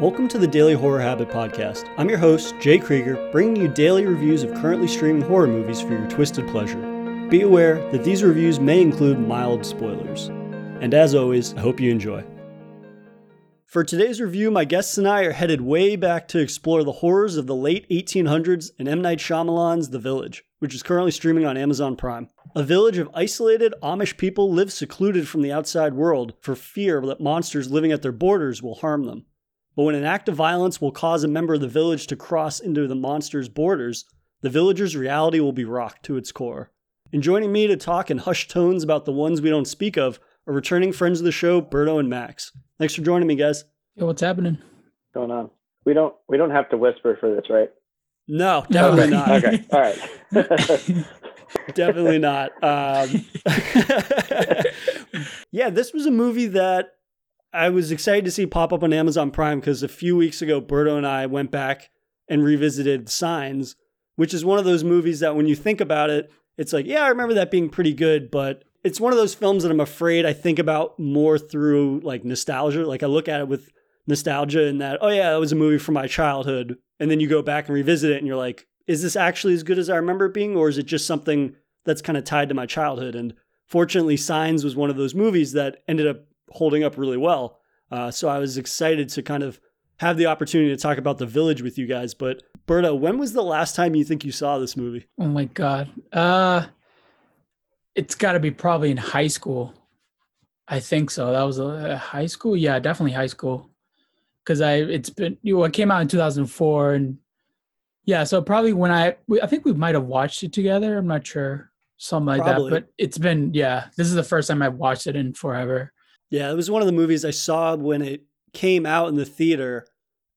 Welcome to the Daily Horror Habit Podcast. I'm your host, Jay Krieger, bringing you daily reviews of currently streaming horror movies for your twisted pleasure. Be aware that these reviews may include mild spoilers. And as always, I hope you enjoy. For today's review, my guests and I are headed way back to explore the horrors of the late 1800s in M. Night Shyamalan's The Village, which is currently streaming on Amazon Prime. A village of isolated Amish people live secluded from the outside world for fear that monsters living at their borders will harm them. But when an act of violence will cause a member of the village to cross into the monster's borders, the villager's reality will be rocked to its core. And joining me to talk in hushed tones about the ones we don't speak of are returning friends of the show, Berto and Max. Thanks for joining me, guys. Yo, what's happening? going on? We don't we don't have to whisper for this, right? No, No. definitely not. Okay. All right. definitely not. Um, yeah, this was a movie that I was excited to see pop up on Amazon Prime because a few weeks ago, Berto and I went back and revisited Signs, which is one of those movies that when you think about it, it's like, yeah, I remember that being pretty good, but it's one of those films that I'm afraid I think about more through like nostalgia. Like I look at it with nostalgia and that, oh yeah, that was a movie from my childhood. And then you go back and revisit it and you're like, is this actually as good as I remember it being, or is it just something that's kind of tied to my childhood? And fortunately, Signs was one of those movies that ended up holding up really well. Uh, so I was excited to kind of have the opportunity to talk about The Village with you guys. But Berto, when was the last time you think you saw this movie? Oh my god. Uh it's got to be probably in high school. I think so. That was a, high school. Yeah, definitely high school. Cuz I it's been you know, it came out in 2004 and yeah, so probably when I I think we might have watched it together. I'm not sure. Something like Probably. that, but it's been yeah, this is the first time I've watched it in forever. Yeah, it was one of the movies I saw when it came out in the theater,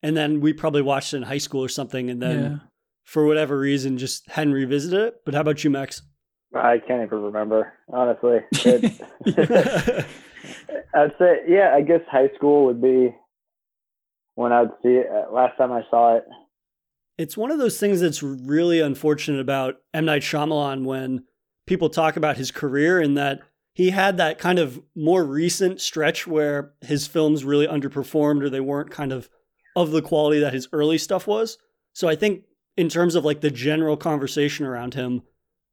and then we probably watched it in high school or something, and then yeah. for whatever reason just hadn't revisited it. But how about you, Max? I can't even remember, honestly. I'd say, yeah, I guess high school would be when I'd see it. uh, Last time I saw it. It's one of those things that's really unfortunate about M. Night Shyamalan when people talk about his career in that he had that kind of more recent stretch where his films really underperformed or they weren't kind of of the quality that his early stuff was. So I think in terms of like the general conversation around him,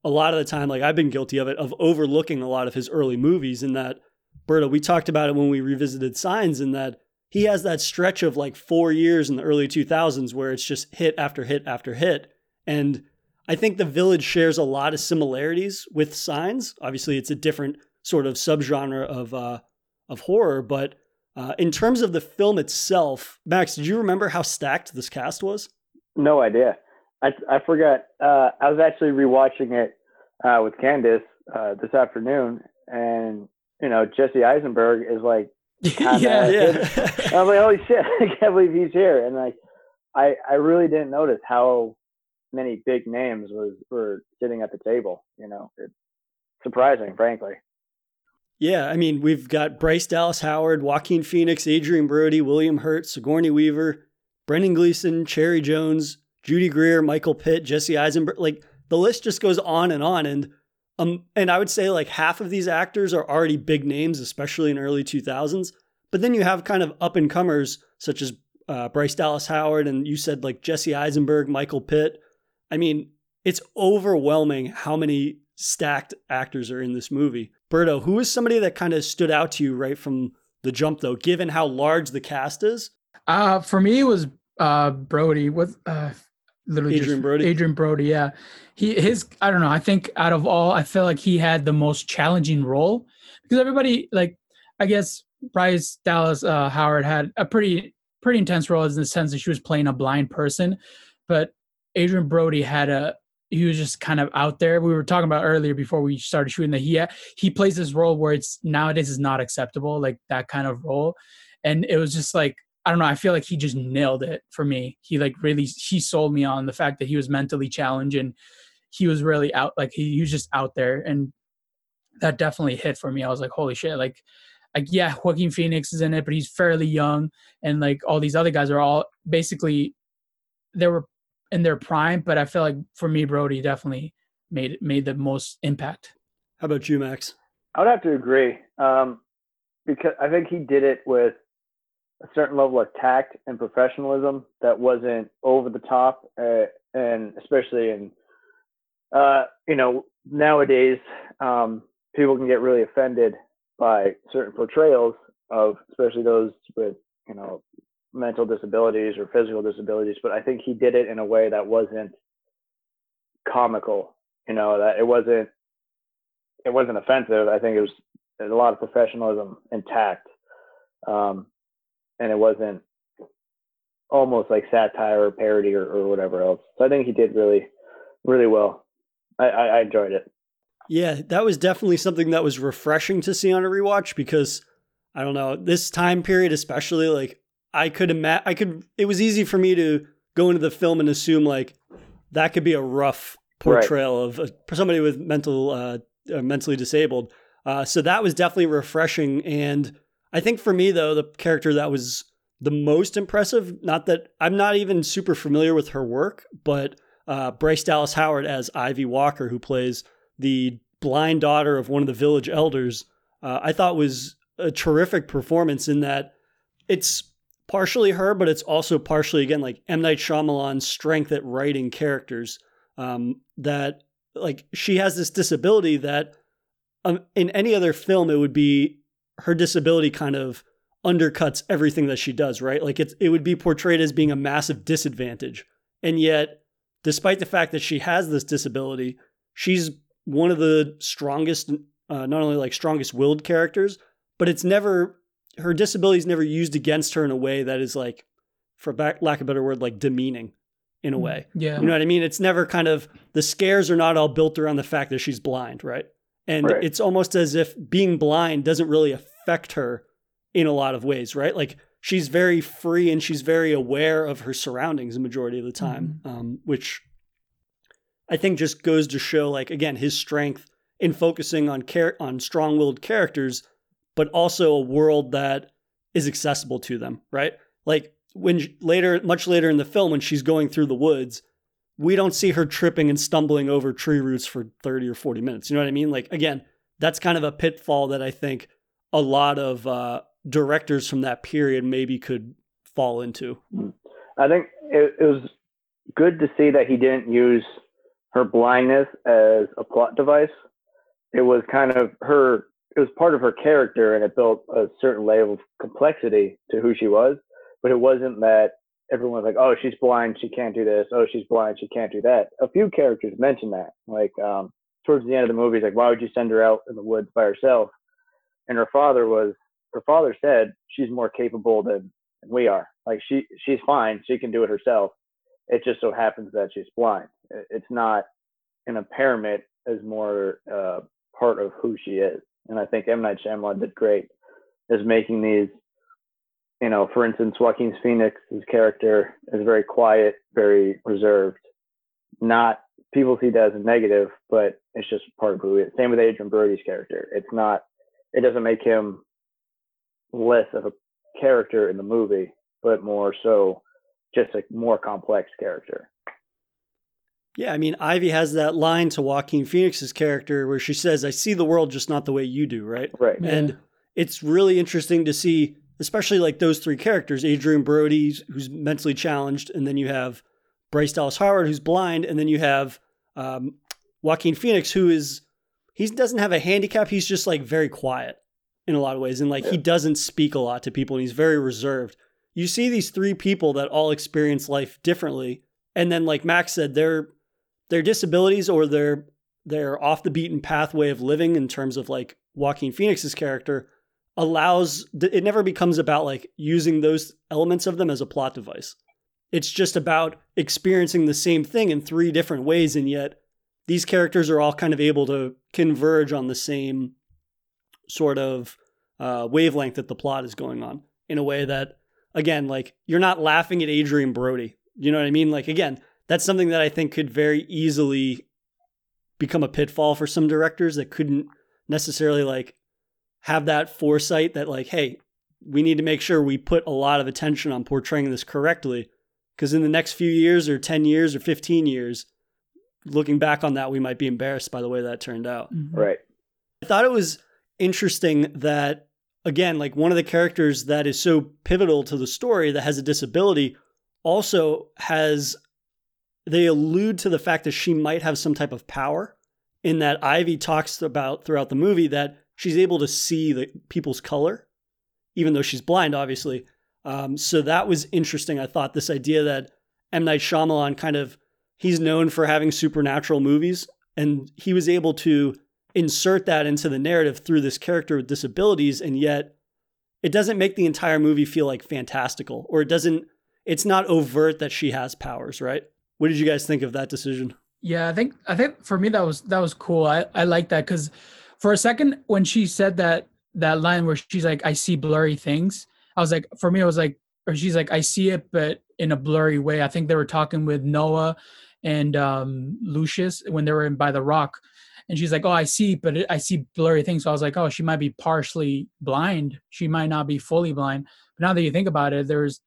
a lot of the time, like I've been guilty of it, of overlooking a lot of his early movies in that Berto, we talked about it when we revisited Signs in that he has that stretch of like four years in the early 2000s where it's just hit after hit after hit. And I think The Village shares a lot of similarities with Signs. Obviously, it's a different sort of subgenre of uh, of horror, but uh, in terms of the film itself, Max, did you remember how stacked this cast was? No idea. I I forgot. Uh, I was actually rewatching it uh, with Candace uh, this afternoon, and you know Jesse Eisenberg is like Kinda- yeah, Yeah, I was like, holy shit, I can't believe he's here. And like, I, I really didn't notice how many big names was were sitting at the table. You know, it's surprising, frankly. Yeah, I mean, we've got Bryce Dallas Howard, Joaquin Phoenix, Adrien Brody, William Hurt, Sigourney Weaver, Brendan Gleeson, Cherry Jones, Judy Greer, Michael Pitt, Jesse Eisenberg. Like the list just goes on and on. And um, and I would say like half of these actors are already big names, especially in early 2000s. But then you have kind of up and comers such as uh, Bryce Dallas Howard, and you said like Jesse Eisenberg, Michael Pitt. I mean, it's overwhelming how many stacked actors are in this movie. Berto, who is somebody that kind of stood out to you right from the jump, though, given how large the cast is? Uh, for me, it was uh Brody with uh literally Adrien just Brody? Adrien Brody, yeah. He his I don't know. I think out of all, I feel like he had the most challenging role because everybody like I guess Bryce Dallas uh, Howard had a pretty pretty intense role in the sense that she was playing a blind person, but Adrien Brody had a he was just kind of out there. We were talking about earlier before we started shooting that he uh, he plays this role where it's nowadays is not acceptable, like that kind of role, and it was just like I don't know. I feel like he just nailed it for me. He like really he sold me on the fact that he was mentally challenged and he was really out. Like he, he was just out there, and that definitely hit for me. I was like, holy shit! Like, like yeah, Joaquin Phoenix is in it, but he's fairly young, and like all these other guys are all basically they were in their prime. But I feel like for me, Brody definitely made made the most impact. How about you, Max? I would have to agree um, because I think he did it with a certain level of tact and professionalism that wasn't over the top, uh, and especially in uh, you know nowadays um, people can get really offended by certain portrayals of especially those with you know mental disabilities or physical disabilities but i think he did it in a way that wasn't comical you know that it wasn't it wasn't offensive. I think it was a lot of professionalism intact, um, and it wasn't almost like satire or parody or, or whatever else. So i think he did really really well. I, I, I enjoyed it. Yeah, that was definitely something that was refreshing to see on a rewatch because I don't know, this time period especially like I could imagine I could it was easy for me to go into the film and assume like that could be a rough portrayal right. of a, somebody with mental uh, uh, mentally disabled. Uh, so that was definitely refreshing and I think for me though the character that was the most impressive not that I'm not even super familiar with her work, but uh, Bryce Dallas Howard as Ivy Walker who plays the blind daughter of one of the village elders, uh, I thought was a terrific performance in that it's partially her, but it's also partially, again, like M. Night Shyamalan's strength at writing characters. Um, that, like, she has this disability that um, in any other film, it would be her disability kind of undercuts everything that she does, right? Like, it's, it would be portrayed as being a massive disadvantage. And yet, despite the fact that she has this disability, she's one of the strongest, uh, not only like strongest willed characters, but it's never her disability is never used against her in a way that is like, for back, lack of a better word, like demeaning in a mm, way. Yeah. You know what I mean? It's never kind of the scares are not all built around the fact that she's blind, right? And right. it's almost as if being blind doesn't really affect her in a lot of ways, right? Like she's very free and she's very aware of her surroundings the majority of the time, mm-hmm. um, which I think just goes to show like again his strength in focusing on char- on strong-willed characters but also a world that is accessible to them, right? Like when later much later in the film when she's going through the woods, we don't see her tripping and stumbling over tree roots for 30 or 40 minutes. You know what I mean? Like again, that's kind of a pitfall that I think a lot of uh, directors from that period maybe could fall into. I think it, it was good to see that he didn't use her blindness as a plot device. It was kind of her, it was part of her character and it built a certain level of complexity to who she was. But it wasn't that everyone was like, oh, she's blind, she can't do this. Oh, she's blind, she can't do that. A few characters mentioned that. Like, um, towards the end of the movie, it's like, why would you send her out in the woods by herself? And her father was, her father said she's more capable than we are. Like, she, she's fine, she can do it herself. It just so happens that she's blind. It's not an impairment as more uh, part of who she is. And I think M Night Shyamalan did great as making these. You know, for instance, Joaquin Phoenix's character is very quiet, very reserved. Not people see that as a negative, but it's just part of who he is. Same with Adrien Brody's character. It's not. It doesn't make him less of a character in the movie, but more so just a more complex character. Yeah, I mean, Ivy has that line to Joaquin Phoenix's character where she says, I see the world just not the way you do, right? Right. And it's really interesting to see, especially like those three characters Adrien Brody, who's mentally challenged, and then you have Bryce Dallas Howard, who's blind, and then you have um, Joaquin Phoenix, who is, he doesn't have a handicap. He's just like very quiet in a lot of ways. And like yeah. he doesn't speak a lot to people and he's very reserved you see these three people that all experience life differently and then like max said their their disabilities or their their off the beaten pathway of living in terms of like Joaquin Phoenix's character allows it never becomes about like using those elements of them as a plot device. It's just about experiencing the same thing in three different ways and yet these characters are all kind of able to converge on the same sort of uh, wavelength that the plot is going on in a way that again, like you're not laughing at Adrien Brody. You know what I mean? Like again, that's something that I think could very easily become a pitfall for some directors that couldn't necessarily like have that foresight that like, hey, we need to make sure we put a lot of attention on portraying this correctly. Because in the next few years or 10 years or 15 years looking back on that we might be embarrassed by the way that turned out. Mm-hmm. right. I thought it was interesting that again, like one of the characters that is so pivotal to the story that has a disability also has they allude to the fact that she might have some type of power in that Ivy talks about throughout the movie that she's able to see the people's color, even though she's blind, obviously. Um, so that was interesting. I thought this idea that M Night Shyamalan kind of he's known for having supernatural movies, and he was able to insert that into the narrative through this character with disabilities, and yet it doesn't make the entire movie feel like fantastical, or it doesn't. It's not overt that she has powers, right? What did you guys think of that decision? Yeah, I think I think for me that was that was cool. I I like that because for a second when she said that that line where she's like, "I see blurry things," I was like, for me, it was like, or she's like, "I see it, but in a blurry way." I think they were talking with Noah and um, Lucius when they were in by the rock, and she's like, "Oh, I see, but I see blurry things." So I was like, "Oh, she might be partially blind. She might not be fully blind." But now that you think about it, there's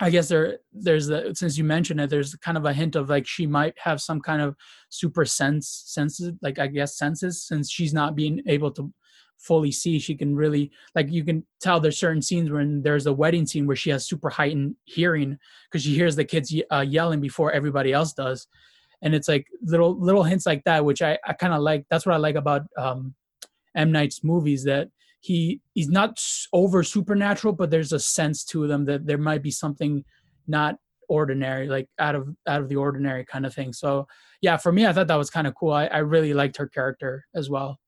I guess there there's the since you mentioned it, there's kind of a hint of like she might have some kind of super sense senses, like I guess senses, since she's not being able to fully see. She can really like you can tell there's certain scenes when there's a wedding scene where she has super heightened hearing because she hears the kids uh, yelling before everybody else does, and it's like little little hints like that, which I I kind of like. That's what I like about um, M Night's movies that he he's not over supernatural but there's a sense to them that there might be something not ordinary like out of out of the ordinary kind of thing. So yeah for me i thought that was kind of cool. I, I really liked her character as well.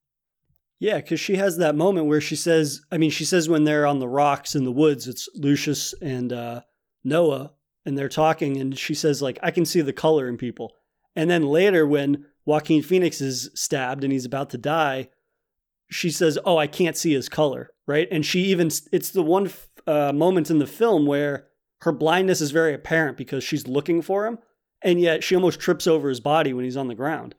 Yeah because she has that moment where she says i mean she says when they're on the rocks in the woods it's lucius and uh, noah and they're talking and she says like i can see the color in people. And then later when joaquin phoenix is stabbed and he's about to die she says, "Oh, I can't see his color," right? And she even it's the one uh, moment in the film where her blindness is very apparent because she's looking for him, and yet she almost trips over his body when he's on the ground.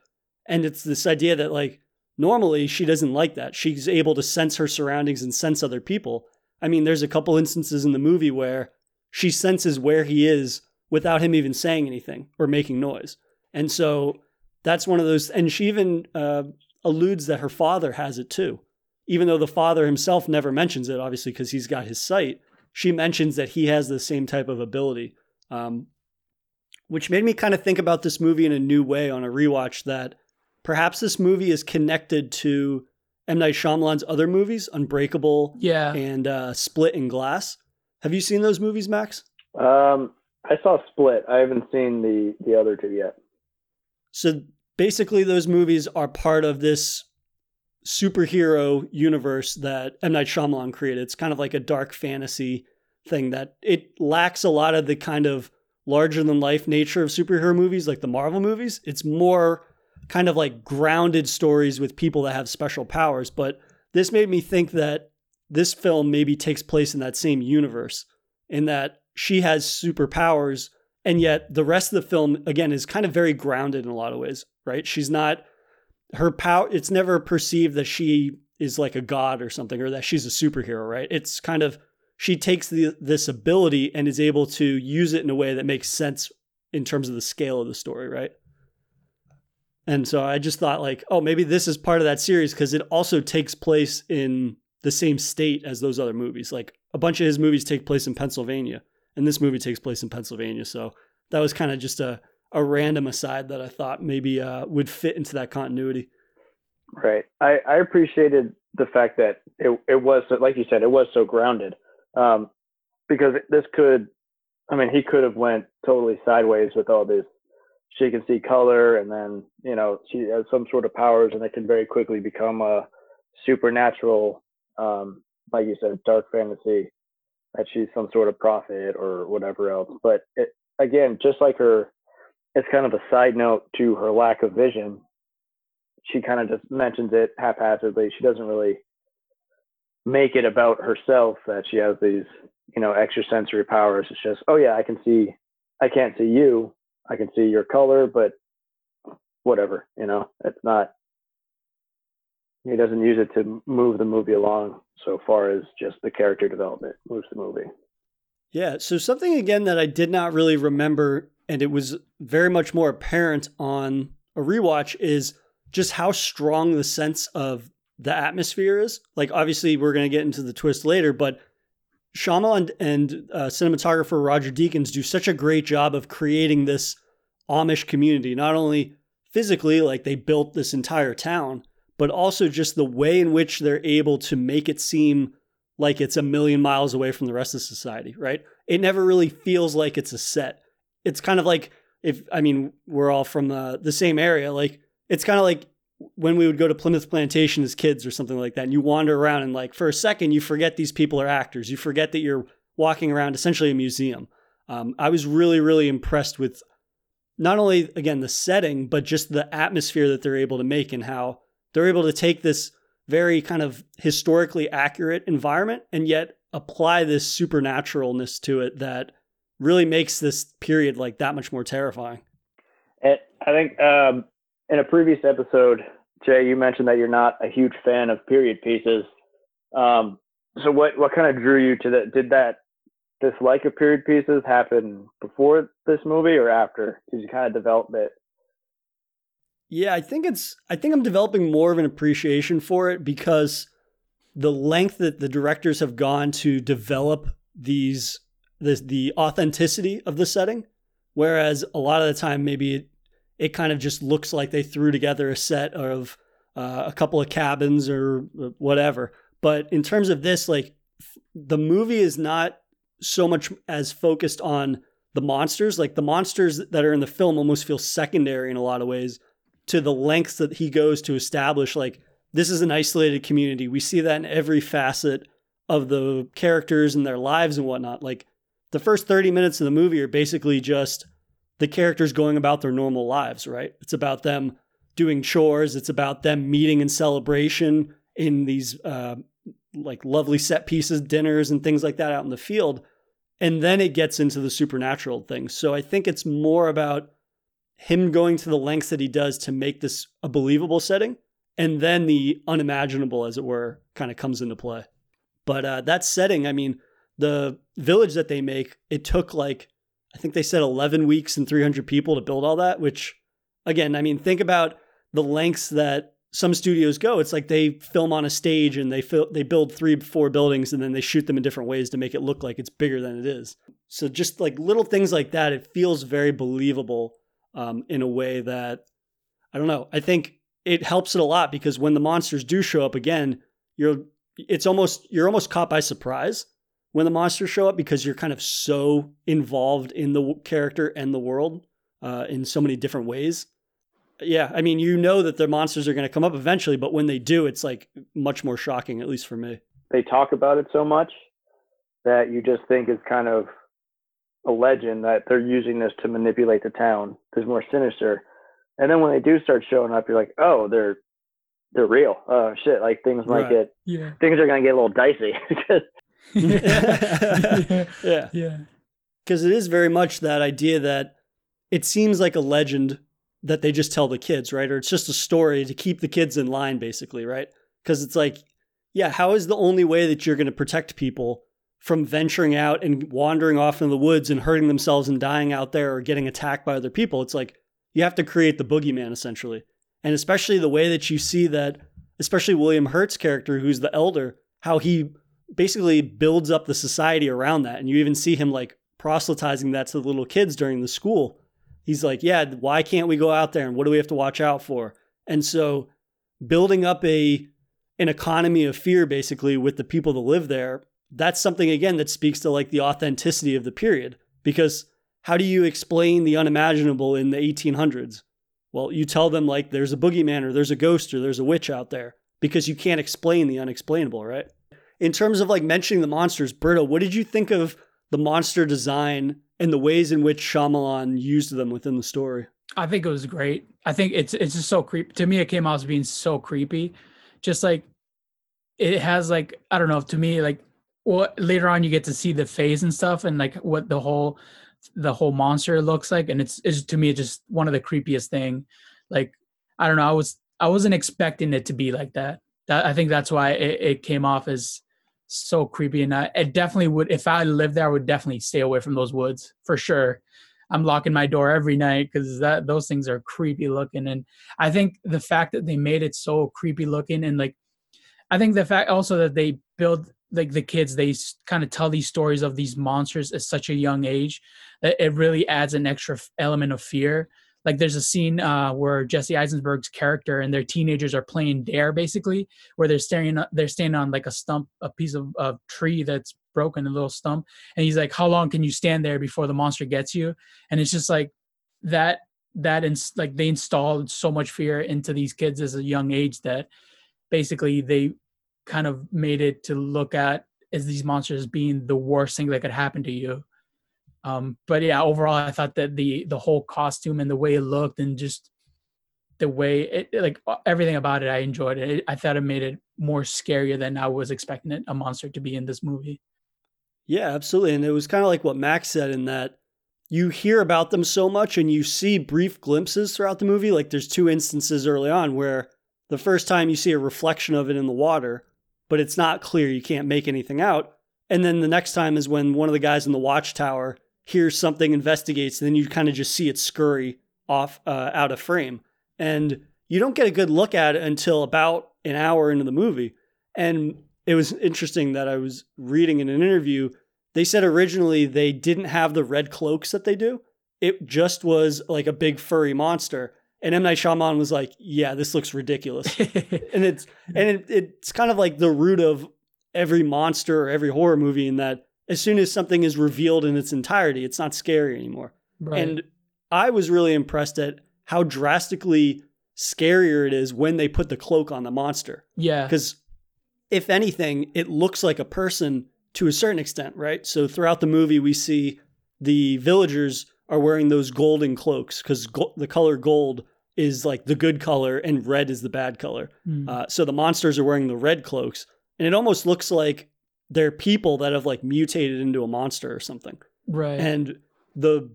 And it's this idea that like normally she doesn't like that. She's able to sense her surroundings and sense other people. I mean, there's a couple instances in the movie where she senses where he is without him even saying anything or making noise. And so that's one of those. And she even uh, alludes that her father has it too. Even though the father himself never mentions it, obviously, because he's got his sight, she mentions that he has the same type of ability. Um, which made me kind of think about this movie in a new way on a rewatch that perhaps this movie is connected to M. Night Shyamalan's other movies, Unbreakable yeah. and uh, Split and Glass. Have you seen those movies, Max? Um, I saw Split. I haven't seen the the other two yet. So basically those movies are part of this superhero universe that M Night Shyamalan created. It's kind of like a dark fantasy thing that it lacks a lot of the kind of larger than life nature of superhero movies like the Marvel movies. It's more kind of like grounded stories with people that have special powers, but this made me think that this film maybe takes place in that same universe in that she has superpowers and yet the rest of the film again is kind of very grounded in a lot of ways right? She's not her power it's never perceived that she is like a god or something or that she's a superhero right? It's kind of she takes the, this ability and is able to use it in a way that makes sense in terms of the scale of the story right? And so i just thought like oh maybe this is part of that series because it also takes place in the same state as those other movies. Like a bunch of his movies take place in pennsylvania and this movie takes place in Pennsylvania. So that was kind of just a, a random aside that I thought maybe uh, would fit into that continuity. Right. I, I appreciated the fact that it, it was, like you said, it was so grounded um, because this could, I mean, he could have went totally sideways with all this. She can see color and then, you know, she has some sort of powers and it can very quickly become a supernatural, um, like you said, dark fantasy that she's some sort of prophet or whatever else. But it, again, just like her, it's kind of a side note to her lack of vision. She kind of just mentions it haphazardly. She doesn't really make it about herself that she has these, you know, extrasensory powers. It's just, oh yeah, I can see, I can't see you. I can see your color, but whatever, you know, it's not he doesn't use it to move the movie along so far as just the character development moves the movie. Yeah. So something again that I did not really remember, and it was very much more apparent on a rewatch, is just how strong the sense of the atmosphere is. Like, obviously, we're going to get into the twist later, but Shyamalan and uh, cinematographer Roger Deakins do such a great job of creating this Amish community, not only physically, like they built this entire town, but also just the way in which they're able to make it seem like it's a million miles away from the rest of society, right? It never really feels like it's a set. It's kind of like if I mean we're all from the the same area, like it's kind of like when we would go to Plymouth Plantation as kids or something like that, and you wander around and like for a second you forget these people are actors. You forget that you're walking around essentially a museum. Um, I was really really impressed with not only again the setting but just the atmosphere that they're able to make and how they're able to take this very kind of historically accurate environment and yet apply this supernaturalness to it that really makes this period like that much more terrifying. And I think um, in a previous episode, Jay, you mentioned that you're not a huge fan of period pieces. Um, so what what kind of drew you to that? Did that dislike of period pieces happen before this movie or after? Did you kind of develop it? Yeah, I think it's I think I'm developing more of an appreciation for it because the length that the directors have gone to develop these the the authenticity of the setting whereas a lot of the time maybe it, it kind of just looks like they threw together a set of uh, a couple of cabins or whatever. But in terms of this like the movie is not so much as focused on the monsters. Like the monsters that are in the film almost feel secondary in a lot of ways to the lengths that he goes to establish like this is an isolated community we see that in every facet of the characters and their lives and whatnot like the first 30 minutes of the movie are basically just the characters going about their normal lives, right? It's about them doing chores, it's about them meeting in celebration in these uh, like lovely set pieces, dinners, and things like that out in the field. And then it gets into the supernatural things. So I think it's more about him going to the lengths that he does to make this a believable setting. And then the unimaginable, as it were, kind of comes into play. But uh, that setting, I mean, the village that they make, it took like, I think they said 11 weeks and 300 people to build all that, which, again, I mean, think about the lengths that some studios go. It's like they film on a stage and they fil- they build three, four buildings and then they shoot them in different ways to make it look like it's bigger than it is. So just like little things like that, it feels very believable um, in a way that I don't know. I think it helps it a lot because when the monsters do show up again, you're it's almost you're almost caught by surprise when the monsters show up because you're kind of so involved in the character and the world uh, in so many different ways. Yeah, I mean, you know that the monsters are going to come up eventually, but when they do, it's like much more shocking, at least for me. They talk about it so much that you just think it's kind of a legend that they're using this to manipulate the town. There's more sinister. And then when they do start showing up, you're like, oh, they're they're real. Oh shit! Like things might right. get yeah. things are gonna get a little dicey yeah. yeah. Yeah. Because it is very much that idea that it seems like a legend that they just tell the kids, right? Or it's just a story to keep the kids in line, basically, right? Because it's like, yeah, how is the only way that you're going to protect people from venturing out and wandering off in the woods and hurting themselves and dying out there or getting attacked by other people? It's like you have to create the boogeyman, essentially. And especially the way that you see that, especially William Hurt's character, who's the elder, how he basically builds up the society around that. And you even see him like proselytizing that to the little kids during the school. He's like, yeah, why can't we go out there and what do we have to watch out for? And so building up a an economy of fear basically with the people that live there, that's something again that speaks to like the authenticity of the period because how do you explain the unimaginable in the 1800s? Well, you tell them like there's a boogeyman or there's a ghost or there's a witch out there because you can't explain the unexplainable, right? in terms of like mentioning the monsters, Berto, what did you think of the monster design and the ways in which Shyamalan used them within the story? I think it was great. I think it's it's just so creepy. To me, it came out as being so creepy. Just like it has like I don't know. To me, like well, later on you get to see the face and stuff, and like what the whole the whole monster looks like, and it's it's to me just one of the creepiest thing. Like I don't know. I was I wasn't expecting it to be like that. That I think that's why it, it came off as so creepy. And I, it definitely would, if I lived there, I would definitely stay away from those woods for sure. I'm locking my door every night because that those things are creepy looking. And I think the fact that they made it so creepy looking and like I think the fact also that they build like the kids, they kind of tell these stories of these monsters at such a young age that it really adds an extra element of fear. Like there's a scene uh, where Jesse Eisenberg's character and their teenagers are playing dare, basically, where they're staring, they're standing on like a stump, a piece of, of tree that's broken, a little stump, and he's like, "How long can you stand there before the monster gets you?" And it's just like that that ins- like they installed so much fear into these kids as a young age that basically they kind of made it to look at as these monsters being the worst thing that could happen to you. Um, but yeah, overall, I thought that the the whole costume and the way it looked and just the way it like everything about it, I enjoyed it. I thought it made it more scarier than I was expecting it a monster to be in this movie. Yeah, absolutely. And it was kind of like what Max said in that you hear about them so much and you see brief glimpses throughout the movie. Like there's two instances early on where the first time you see a reflection of it in the water, but it's not clear. You can't make anything out. And then the next time is when one of the guys in the watchtower hears something, investigates, and then you kind of just see it scurry off uh, out of frame. And you don't get a good look at it until about an hour into the movie. And it was interesting that I was reading in an interview. They said originally they didn't have the red cloaks that they do. It just was like a big furry monster. And M Night Shyamalan was like, "Yeah, this looks ridiculous," and it's and it, it's kind of like the root of every monster or every horror movie in that as soon as something is revealed in its entirety, it's not scary anymore. Right. And I was really impressed at how drastically scarier it is when they put the cloak on the monster. Yeah, because if anything, it looks like a person to a certain extent, right? So throughout the movie, we see the villagers are wearing those golden cloaks because go- the color gold is like the good color and red is the bad color. Mm. Uh, so the monsters are wearing the red cloaks, and it almost looks like they're people that have like mutated into a monster or something. Right. And the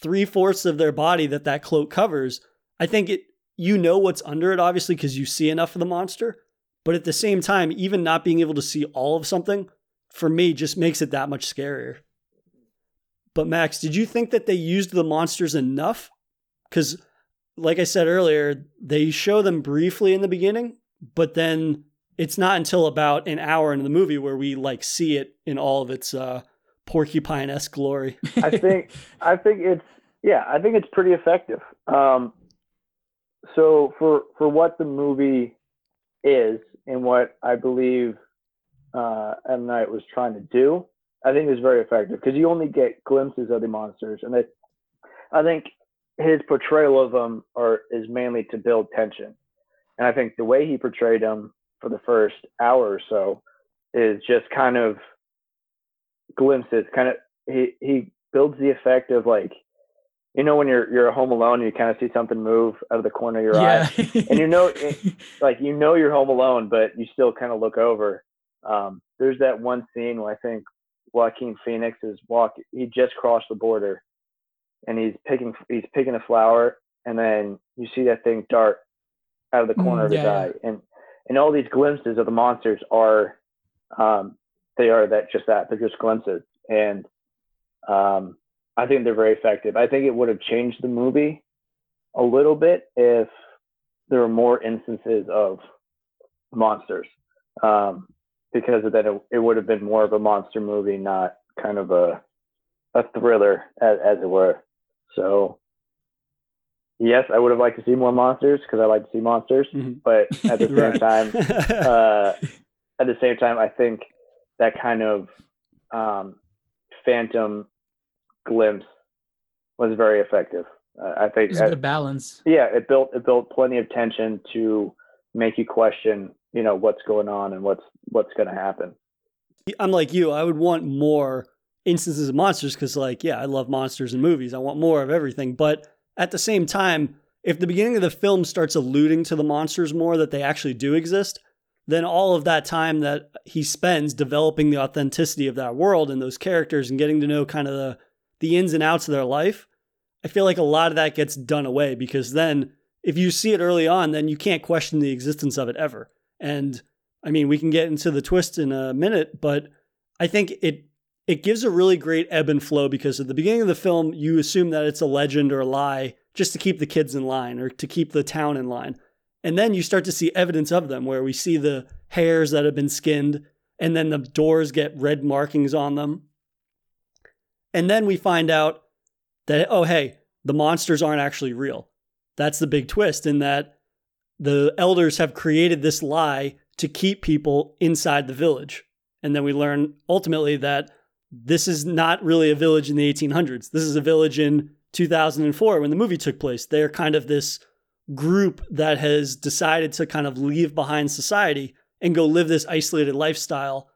three fourths of their body that that cloak covers, I think it. You know what's under it, obviously, because you see enough of the monster. But at the same time, even not being able to see all of something, for me, just makes it that much scarier. But Max, did you think that they used the monsters enough? Because, like I said earlier, they show them briefly in the beginning, but then it's not until about an hour into the movie where we like see it in all of its uh, porcupine esque glory. I think I think it's yeah, I think it's pretty effective. Um, so for for what the movie is, and what I believe uh, M Night was trying to do, I think is very effective because you only get glimpses of the monsters, and it, I think his portrayal of them are is mainly to build tension, and I think the way he portrayed them for the first hour or so is just kind of glimpses, kind of he he builds the effect of like you know when you're you're home alone and you kind of see something move out of the corner of your yeah. eye? And you know like you know you're home alone but you still kind of look over. Um, there's that one scene where i think joaquin phoenix is walk he just crossed the border and he's picking he's picking a flower and then you see that thing dart out of the corner mm, of his yeah, eye and and all these glimpses of the monsters are um, they are that just that they're just glimpses and um, I think they're very effective. I think it would have changed the movie a little bit if there were more instances of monsters, um, because of that it, it, would have been more of a monster movie, not kind of a a thriller, as, as it were. So, yes, I would have liked to see more monsters because I like to see monsters, mm-hmm. but at the same time, uh, at the same time, I think that kind of um, phantom glimpse was very effective. Uh, I think it's a good balance. Yeah, it built it built plenty of tension to make you question, you know, what's going on and what's what's going to happen. I'm like you. I would want more instances of monsters because, like, yeah, I love monsters and movies. I want more of everything. But at the same time, if the beginning of the film starts alluding to the monsters more that they actually do exist, then all of that time that he spends developing the authenticity of that world and those characters and getting to know kind of the the ins and outs of their life, I feel like a lot of that gets done away because then if you see it early on, then you can't question the existence of it ever. And I mean, we can get into the twist in a minute, but I think it it gives a really great ebb and flow because at the beginning of the film, you assume that it's a legend or a lie just to keep the kids in line or to keep the town in line. And then you start to see evidence of them where we see the hares that have been skinned and then the doors get red markings on them. And then we find out that, oh, hey, the monsters aren't actually real. That's the big twist in that the elders have created this lie to keep people inside the village. And then we learn ultimately that this is not really a village in the 1800s. This is a village in 2004 when the movie took place. They're kind of this group that has decided to kind of leave behind society and go live this isolated lifestyle,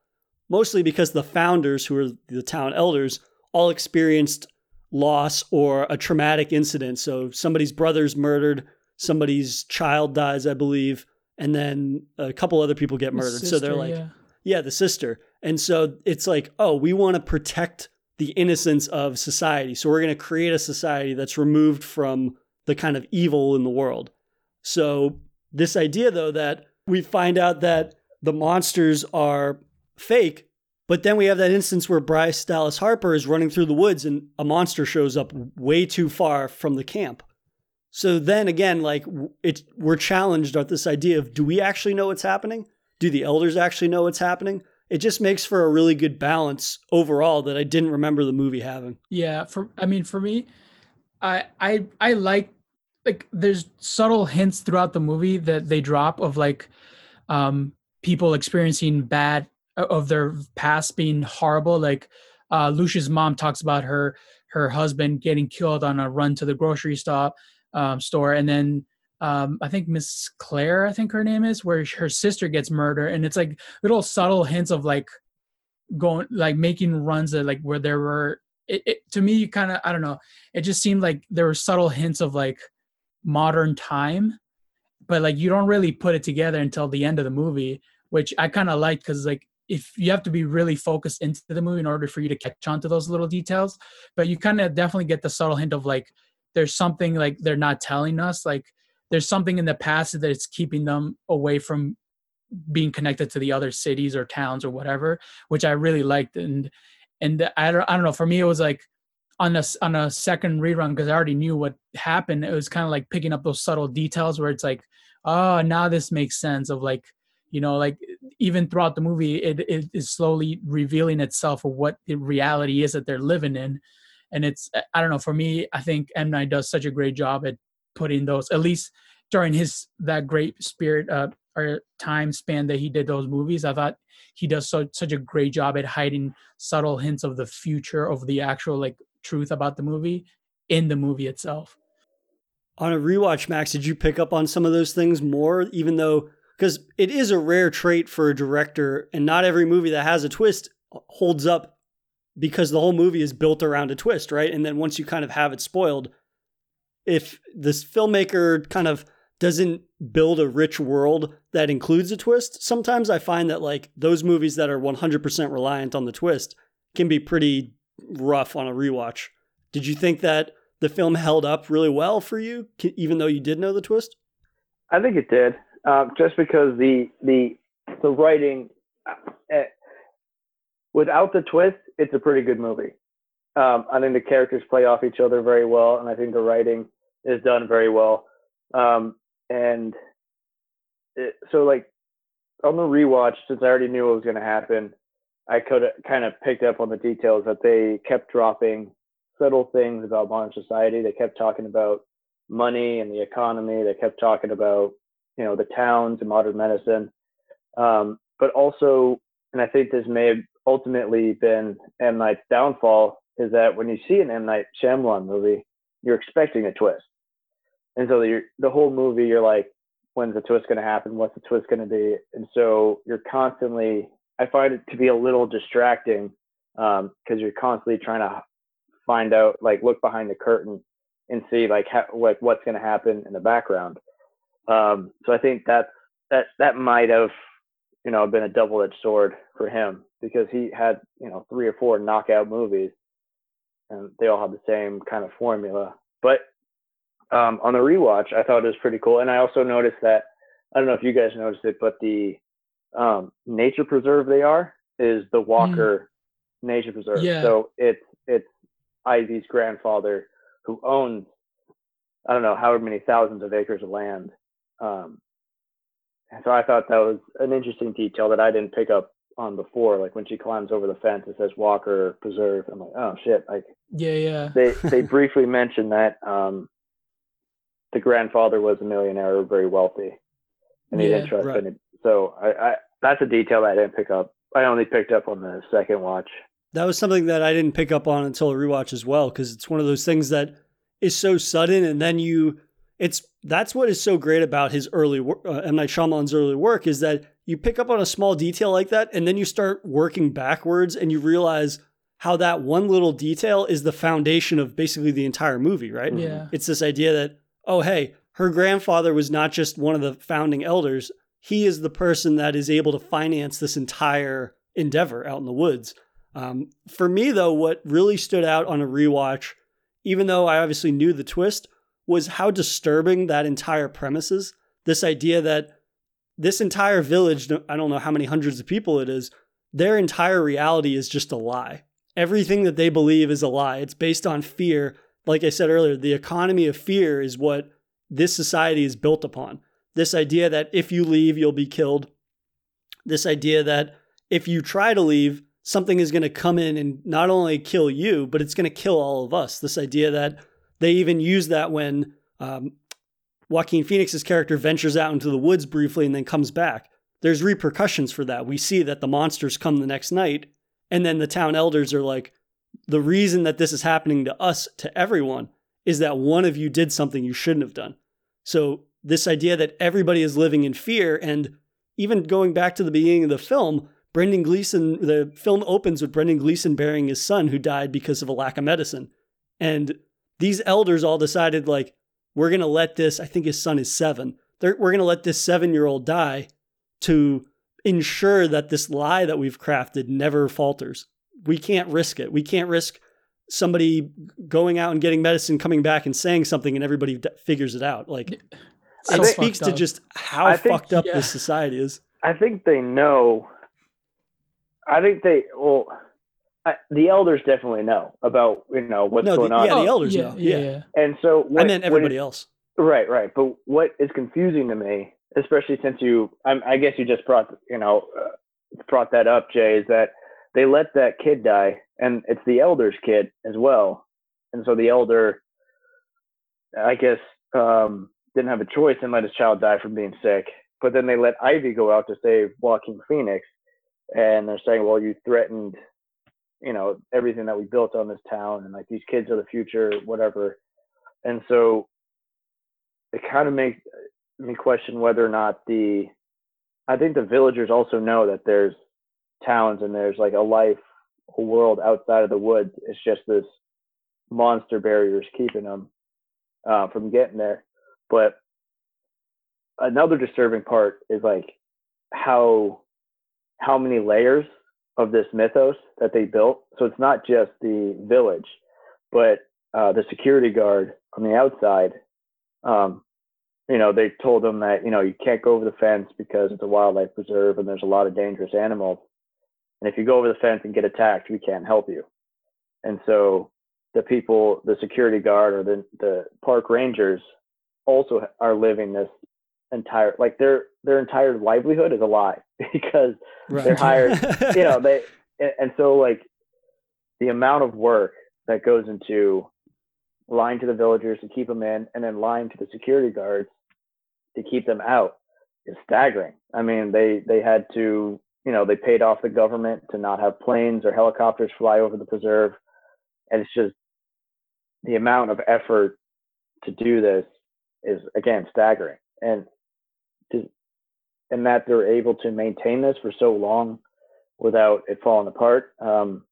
mostly because the founders, who are the town elders, all experienced loss or a traumatic incident. So somebody's brother's murdered, somebody's child dies, I believe, and then a couple other people get murdered. Sister, so they're like, yeah. yeah, the sister. And so it's like, oh, we want to protect the innocence of society. So we're going to create a society that's removed from the kind of evil in the world. So this idea though that we find out that the monsters are fake, but then we have that instance where Bryce Dallas Harper is running through the woods and a monster shows up way too far from the camp. So then again, like it, we're challenged at this idea of do we actually know what's happening? Do the elders actually know what's happening? It just makes for a really good balance overall that I didn't remember the movie having. Yeah, for I mean for me, I I I like like there's subtle hints throughout the movie that they drop of like um people experiencing bad of their past being horrible like uh Lucius's mom talks about her her husband getting killed on a run to the grocery stop um, store, and then um, I think Miss Claire, I think her name is, where her sister gets murdered, and it's like little subtle hints of like going, like making runs that like where there were. It, it to me you kind of I don't know. It just seemed like there were subtle hints of like modern time, but like you don't really put it together until the end of the movie, which I kind of like because like if you have to be really focused into the movie in order for you to catch on to those little details, but you kind of definitely get the subtle hint of like there's something like they're not telling us like there's something in the past that it's keeping them away from being connected to the other cities or towns or whatever which i really liked. And and i don't, I don't know for me it was like on a on a second rerun because i already knew what happened it was kind of like picking up those subtle details where it's like oh now this makes sense of like you know like even throughout the movie it, it is slowly revealing itself of what the reality is that they're living in. And it's I don't know for me I think M Night does such a great job at putting those at least during his that great spirit uh, or time span that he did those movies. I thought he does so, such a great job at hiding subtle hints of the future of the actual like truth about the movie in the movie itself. On a rewatch, Max, did you pick up on some of those things more, even though because it is a rare trait for a director, and not every movie that has a twist holds up because the whole movie is built around a twist, right? And then once you kind of have it spoiled, if this filmmaker kind of doesn't build a rich world that includes a twist, sometimes I find that like those movies that are 100% reliant on the twist can be pretty rough on a rewatch. Did you think that the film held up really well for you, even though you did know the twist? I think it did, uh, just because the the the writing. Uh, without the twist, it's a pretty good movie. Um, I think the characters play off each other very well, and I think the writing is done very well. Um, and it, so, like on the rewatch, since I already knew what was going to happen, I could kind of picked up on the details that they kept dropping subtle things about modern society. They kept talking about money and the economy. They kept talking about you know the towns and modern medicine, um, but also, and I think this may have ultimately been M Night's downfall is that when you see an M Night Shyamalan movie, you're expecting a twist, and so the the whole movie you're like, when's the twist going to happen? What's the twist going to be? And so you're constantly. I find it to be a little distracting because um, you're constantly trying to find out, like, look behind the curtain and see like ha- what what's going to happen in the background. Um, so I think that that that might have you know been a double edged sword for him because he had you know three or four knockout movies, and they all had the same kind of formula. But um, on the rewatch, I thought it was pretty cool, and I also noticed that I don't know if you guys noticed it, but the um, nature preserve they are is the mm. Walker mm. Nature Preserve. Yeah. So it's it's Ivy's grandfather who owns I don't know however many thousands of acres of land um, And so I thought that was an interesting detail that I didn't pick up on before. Like when she climbs over the fence, it says Walker Preserve. I'm like, oh shit! Like Yeah, yeah. they they briefly mentioned that um, the grandfather was a millionaire, or very wealthy, and he didn't trust right. any. So I, I that's a detail that I didn't pick up. I only picked up on the second watch. That was something that I didn't pick up on until a rewatch as well, because it's one of those things that is so sudden, and then you, it's that's what is so great about his early wor- uh, M Night Shyamalan's early work is that you pick up on a small detail like that, and then you start working backwards, and you realize how that one little detail is the foundation of basically the entire movie, right? Yeah. It's this idea that, oh, hey, her grandfather was not just one of the founding elders. He is the person that is able to finance this entire endeavor out in the woods. Um, for me, though, what really stood out on a rewatch, even though I obviously knew the twist, was how disturbing that entire premise is. This idea that this entire village, I don't know how many hundreds of people it is, their entire reality is just a lie. Everything that they believe is a lie. It's based on fear. Like I said earlier, the economy of fear is what this society is built upon. This idea that if you leave, you'll be killed. This idea that if you try to leave, something is going to come in and not only kill you, but it's going to kill all of us. This idea that they even use that when um, Joaquin Phoenix's character ventures out into the woods briefly and then comes back. There's repercussions for that. We see that the monsters come the next night, and then the town elders are like, the reason that this is happening to us, to everyone, is that one of you did something you shouldn't have done. So, this idea that everybody is living in fear, and even going back to the beginning of the film, Brendan Gleeson, the film opens with Brendan Gleeson burying his son who died because of a lack of medicine. And these elders all decided, like, we're going to let this, I think his son is seven, They're, we're going to let this seven year old die to ensure that this lie that we've crafted never falters. We can't risk it. We can't risk somebody going out and getting medicine, coming back and saying something, and everybody d- figures it out. Like, I it think- speaks to just how I think- fucked up yeah. this society is. I think they know. I think they well, I, the elders definitely know about you know what's No, the- going on, yeah, the elders yeah, know. Yeah, Yeah. yeah. and so I what, meant when- everybody else. Right, right. But what is confusing to me, especially since you, I, I guess you just brought, you know, uh, brought that up, Jay, is that they let that kid die, and it's the elder's kid as well, and so the elder, I guess, um, didn't have a choice and let his child die from being sick. But then they let Ivy go out to save Joaquin Phoenix, and they're saying, well, you threatened, you know, everything that we built on this town, and like these kids are the future, whatever. And so it kind of makes me question whether or not the I think the villagers also know that there's towns and there's like a life, a world outside of the woods. It's just this monster barriers keeping them uh, from getting there. But another disturbing part is like how how many layers of this mythos that they built. So it's not just the village, but uh, the security guard on the outside um, you know, they told them that, you know, you can't go over the fence because it's a wildlife preserve and there's a lot of dangerous animals. And if you go over the fence and get attacked, we can't help you. And so the people, the security guard or the, the park rangers also are living this entire, like their, their entire livelihood is a lie because Right. they're hired, you know, they, and, and so like the amount of work that goes into lying to the villagers to keep them in and then lying to the security guards to keep them out is staggering. I mean, they they had to, you know, they paid off the government to not have planes or helicopters fly over the preserve, and it's just the amount of effort to do this is again staggering, and to, and that they're able to maintain this for so long without it falling apart. Um,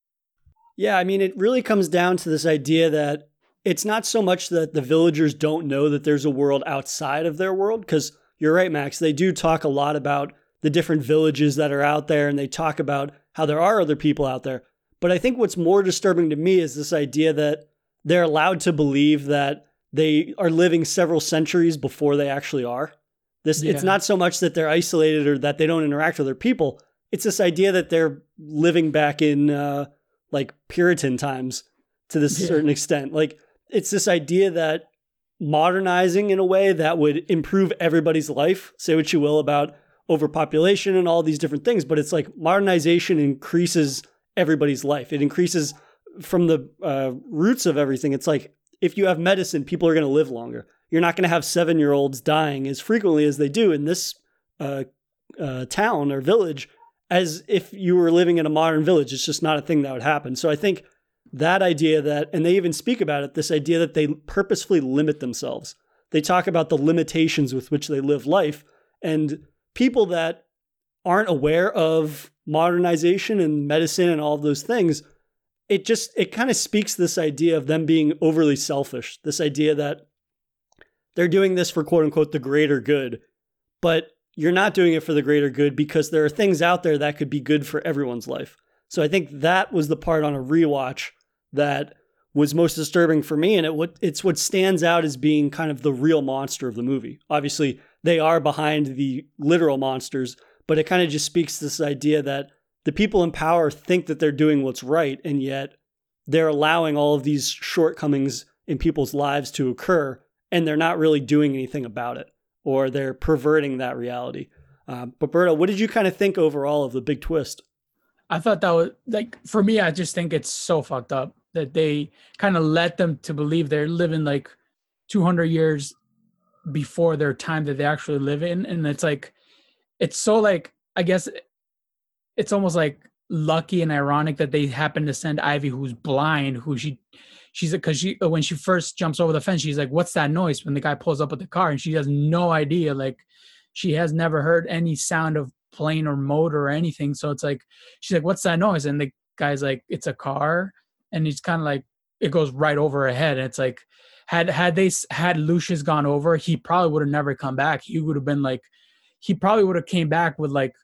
Yeah, I mean, it really comes down to this idea that it's not so much that the villagers don't know that there's a world outside of their world, because you're right, Max. They do talk a lot about the different villages that are out there, and they talk about how there are other people out there. But I think what's more disturbing to me is this idea that they're allowed to believe that they are living several centuries before they actually are. This it's not so much that they're isolated or that they don't interact with other people. It's this idea that they're living back in uh, like Puritan times to this Yeah. certain extent. Like it's this idea that modernizing in a way that would improve everybody's life. Say what you will about overpopulation and all these different things, but it's like modernization increases everybody's life. It increases from the uh, roots of everything. It's like if you have medicine, people are going to live longer. You're not going to have seven year olds dying as frequently as they do in this uh, uh, town or village as if you were living in a modern village. It's just not a thing that would happen. So I think that idea that, and they even speak about it, this idea that they purposefully limit themselves. They talk about the limitations with which they live life. And people that aren't aware of modernization and medicine and all of those things, it just, it kind of speaks this idea of them being overly selfish. This idea that they're doing this for quote unquote the greater good. But you're not doing it for the greater good because there are things out there that could be good for everyone's life. So I think that was the part on a rewatch that was most disturbing for me and it what it's what stands out as being kind of the real monster of the movie. Obviously, they are behind the literal monsters, but it kind of just speaks to this idea that the people in power think that they're doing what's right and yet they're allowing all of these shortcomings in people's lives to occur and they're not really doing anything about it or they're perverting that reality. Um, but Berto, what did you kind of think overall of the big twist? I thought that was like for me. I just think it's so fucked up that they kind of let them to believe they're living like 200 years before their time that they actually live in, and it's like it's so like I guess it's almost like lucky and ironic that they happen to send Ivy, who's blind, who she she's because she uh, when she first jumps over the fence, she's like, "What's that noise?" When the guy pulls up with the car, and she has no idea. Like, she has never heard any sound of plane or motor or anything. So it's like she's like, "What's that noise?" And the guy's like, "It's a car," and he's kind of like, it goes right over her head. And it's like, had had they had Lucius gone over, he probably would have never come back. He would have been like, he probably would have came back with like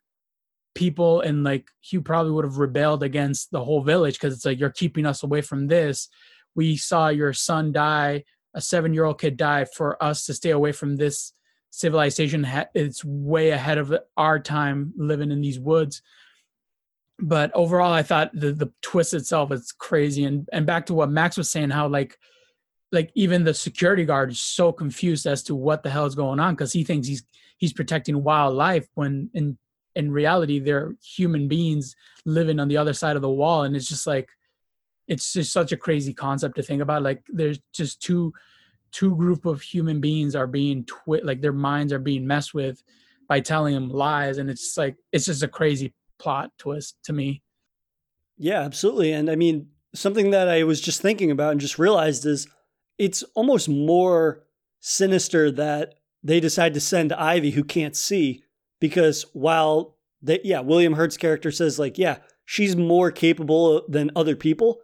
people and like he probably would have rebelled against the whole village because it's like you're keeping us away from this we saw your son die, a seven year old kid die for us to stay away from this civilization. It's way ahead of our time living in these woods. But overall, I thought the, the twist itself is crazy. And, and back to what Max was saying, how like, like even the security guard is so confused as to what the hell is going on because he thinks he's he's protecting wildlife when in in reality they're human beings living on the other side of the wall. And it's just like it's just such a crazy concept to think about. Like there's just two two group of human beings are being twi- like their minds are being messed with by telling them lies. And it's like it's just a crazy plot twist to me. Yeah absolutely. And i mean something that i was just thinking about and just realized is it's almost more sinister that they decide to send ivy who can't see because while they yeah william hurt's character says like yeah she's more capable than other people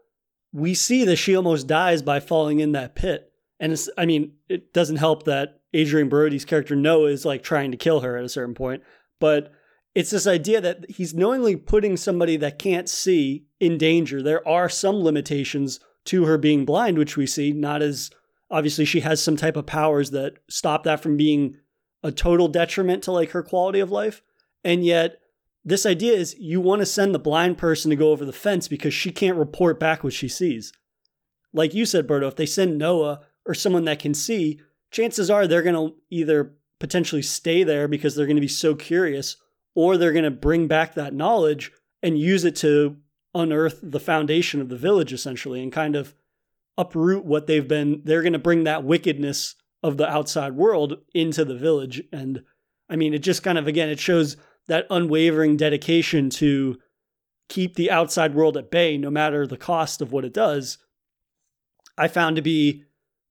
we see that she almost dies by falling in that pit. And it's, I mean, it doesn't help that Adrien Brody's character Noah is like trying to kill her at a certain point. But it's this idea that he's knowingly putting somebody that can't see in danger. There are some limitations to her being blind, which we see, not as obviously she has some type of powers that stop that from being a total detriment to like her quality of life. And yet this idea is you want to send the blind person to go over the fence because she can't report back what she sees. Like you said, Berto, if they send Noah or someone that can see, chances are they're going to either potentially stay there because they're going to be so curious, or they're going to bring back that knowledge and use it to unearth the foundation of the village essentially and kind of uproot what they've been. They're going to bring that wickedness of the outside world into the village. And I mean, it just kind of, again, it shows that unwavering dedication to keep the outside world at bay no matter the cost of what it does i found to be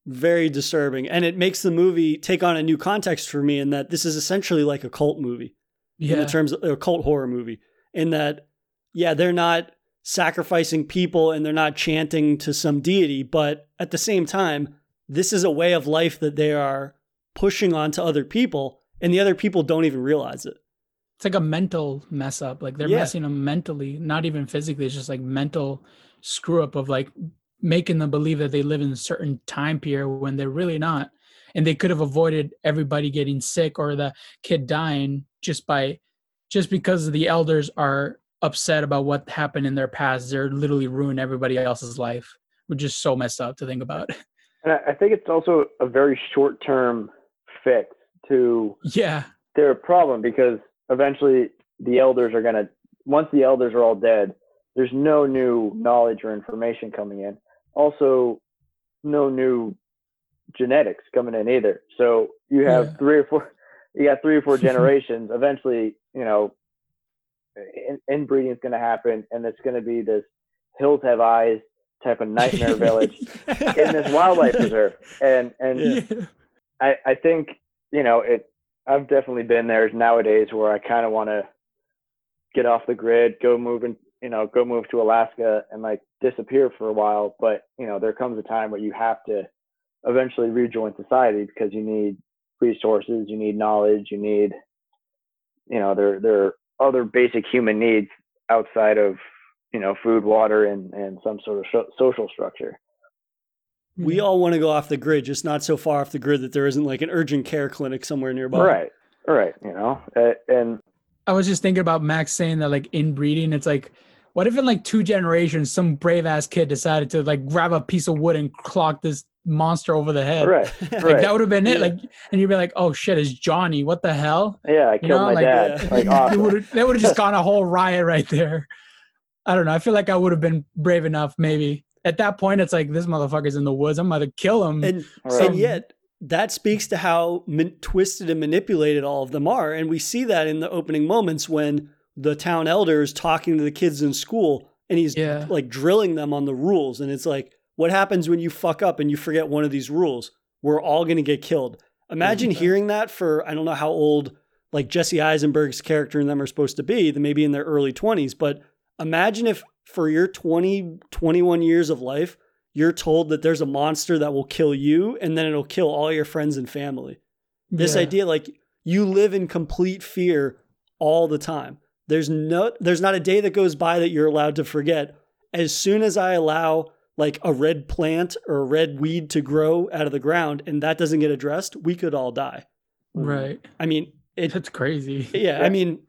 very disturbing and it makes the movie take on a new context for me in that this is essentially like a cult movie yeah. in the terms of a cult horror movie in that yeah they're not sacrificing people and they're not chanting to some deity but at the same time this is a way of life that they are pushing onto other people and the other people don't even realize it it's like a mental mess up. Like they're yeah. messing them mentally, not even physically. It's just like mental screw up of like making them believe that they live in a certain time period when they're really not. And they could have avoided everybody getting sick or the kid dying just by just because the elders are upset about what happened in their past. They're literally ruin everybody else's life, which is so messed up to think about. And I think it's also a very short term fix to yeah their problem because eventually the elders are gonna once the elders are all dead, there's no new knowledge or information coming in. Also, no new genetics coming in either. So you have Yeah. three or four, you got three or four generations. Eventually, you know, in, inbreeding is going to happen, and it's going to be this hills have eyes type of nightmare village in this wildlife preserve. And and Yeah. I I think you know it. I've definitely been there nowadays where I kind of want to get off the grid, go move and you know go move to Alaska and like disappear for a while. But you know there comes a time where you have to eventually rejoin society because you need resources, you need knowledge, you need you know there there other basic human needs outside of you know food, water, and and some sort of so- social structure. we all want to go off the grid, just not so far off the grid that there isn't like an urgent care clinic somewhere nearby. Right, right. You know, uh, and I was just thinking about Max saying that like inbreeding, it's like, what if in like two generations, some brave ass kid decided to like grab a piece of wood and clock this monster over the head? right, Like right. that would have been it. Like, and you'd be like, oh shit, it's Johnny. What the hell? Yeah, I You know, my like, dad. like It awesome. would've- that would have just gone a whole riot right there. I don't know. I feel like I would have been brave enough, maybe. At that point, it's like this motherfucker's in the woods. I'm about to kill him. And Right. and yet that speaks to how man- twisted and manipulated all of them are, and we see that in the opening moments when the town elder is talking to the kids in school, and he's Yeah. like drilling them on the rules, and it's like, what happens when you fuck up and you forget one of these rules? We're all going to get killed. Imagine hearing that for I don't know how old like Jesse Eisenberg's character and them are supposed to be, maybe in their early 20s, but imagine if for your 20 21 years of life you're told that there's a monster that will kill you and then it'll kill all your friends and family. This Yeah. idea like you live in complete fear all the time. There's no there's not a day that goes by that you're allowed to forget. As soon as I allow like a red plant or a red weed to grow out of the ground and that doesn't get addressed, we could all die. Mm. Right. I mean, it That's crazy. yeah, I mean,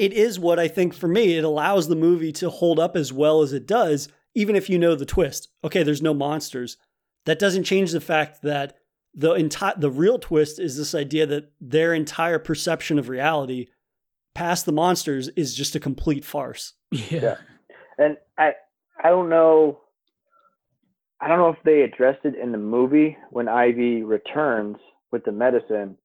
it is what I think for me, it allows the movie to hold up as well as it does, even if you know the twist. Okay, there's no monsters. That doesn't change the fact that the entire the real twist is this idea that their entire perception of reality past the monsters is just a complete farce. Yeah. Yeah. And I I don't know I don't know if they addressed it in the movie when Ivy returns with the medicine.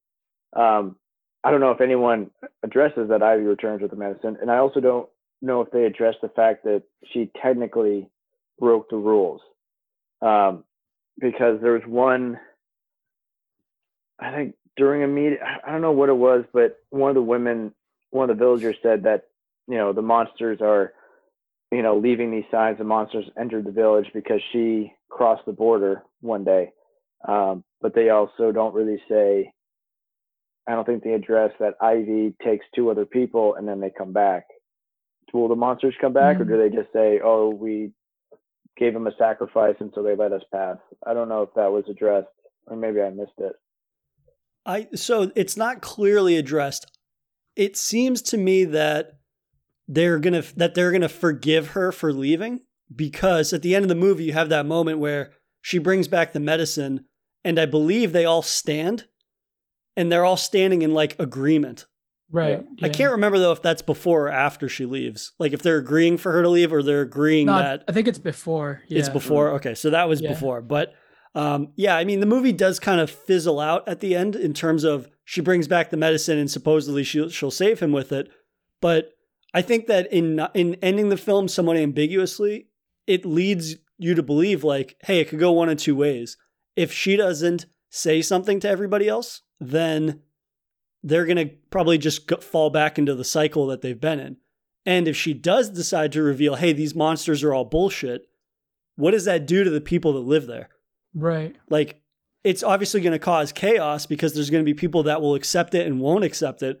Um, I don't know if anyone addresses that Ivy returns with the medicine, and I also don't know if they address the fact that she technically broke the rules, um, because there was one. I think during a meeting, I don't know what it was, but one of the women, one of the villagers said that you know the monsters are you know leaving these signs the monsters entered the village because she crossed the border one day. Um, but they also don't really say i don't think they address that ivy takes two other people and then they come back. Will the monsters come back or do they just say oh we gave them a sacrifice and so they let us pass? I don't know if that was addressed or maybe i missed it. I so it's not clearly addressed. It seems to me that they're gonna that they're gonna forgive her for leaving because at the end of the movie you have that moment where she brings back the medicine and I believe they all stand and they're all standing in like agreement. Right. I can't remember though if that's before or after she leaves. Like if they're agreeing for her to leave or they're agreeing No, that I think it's before. it's before. Okay, so that was Yeah. before. But um, yeah, I mean, the movie does kind of fizzle out at the end in terms of she brings back the medicine and supposedly she'll she'll save him with it. But I think that in in ending the film somewhat ambiguously, it leads you to believe like, hey, it could go one of two ways. If she doesn't say something to everybody else, then they're gonna probably just go, fall back into the cycle that they've been in. And if she does decide to reveal, hey, these monsters are all bullshit, what does that do to the people that live there? Right. Like, it's obviously going to cause chaos because there's going to be people that will accept it and won't accept it.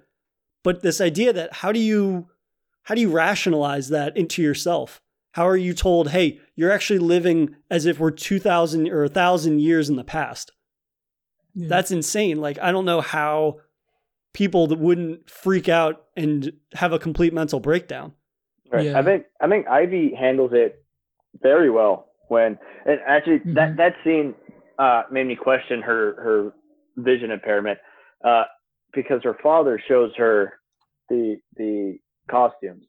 But this idea that how do you how do you rationalize that into yourself? How are you told, hey, you're actually living as if we're 2,000 or 1,000 years in the past? Yeah. That's insane. Like, I don't know how people that wouldn't freak out and have a complete mental breakdown. Right. Yeah. I think I think Ivy handles it very well when and actually that Mhm. that scene uh, made me question her her vision impairment uh, because her father shows her the the costumes,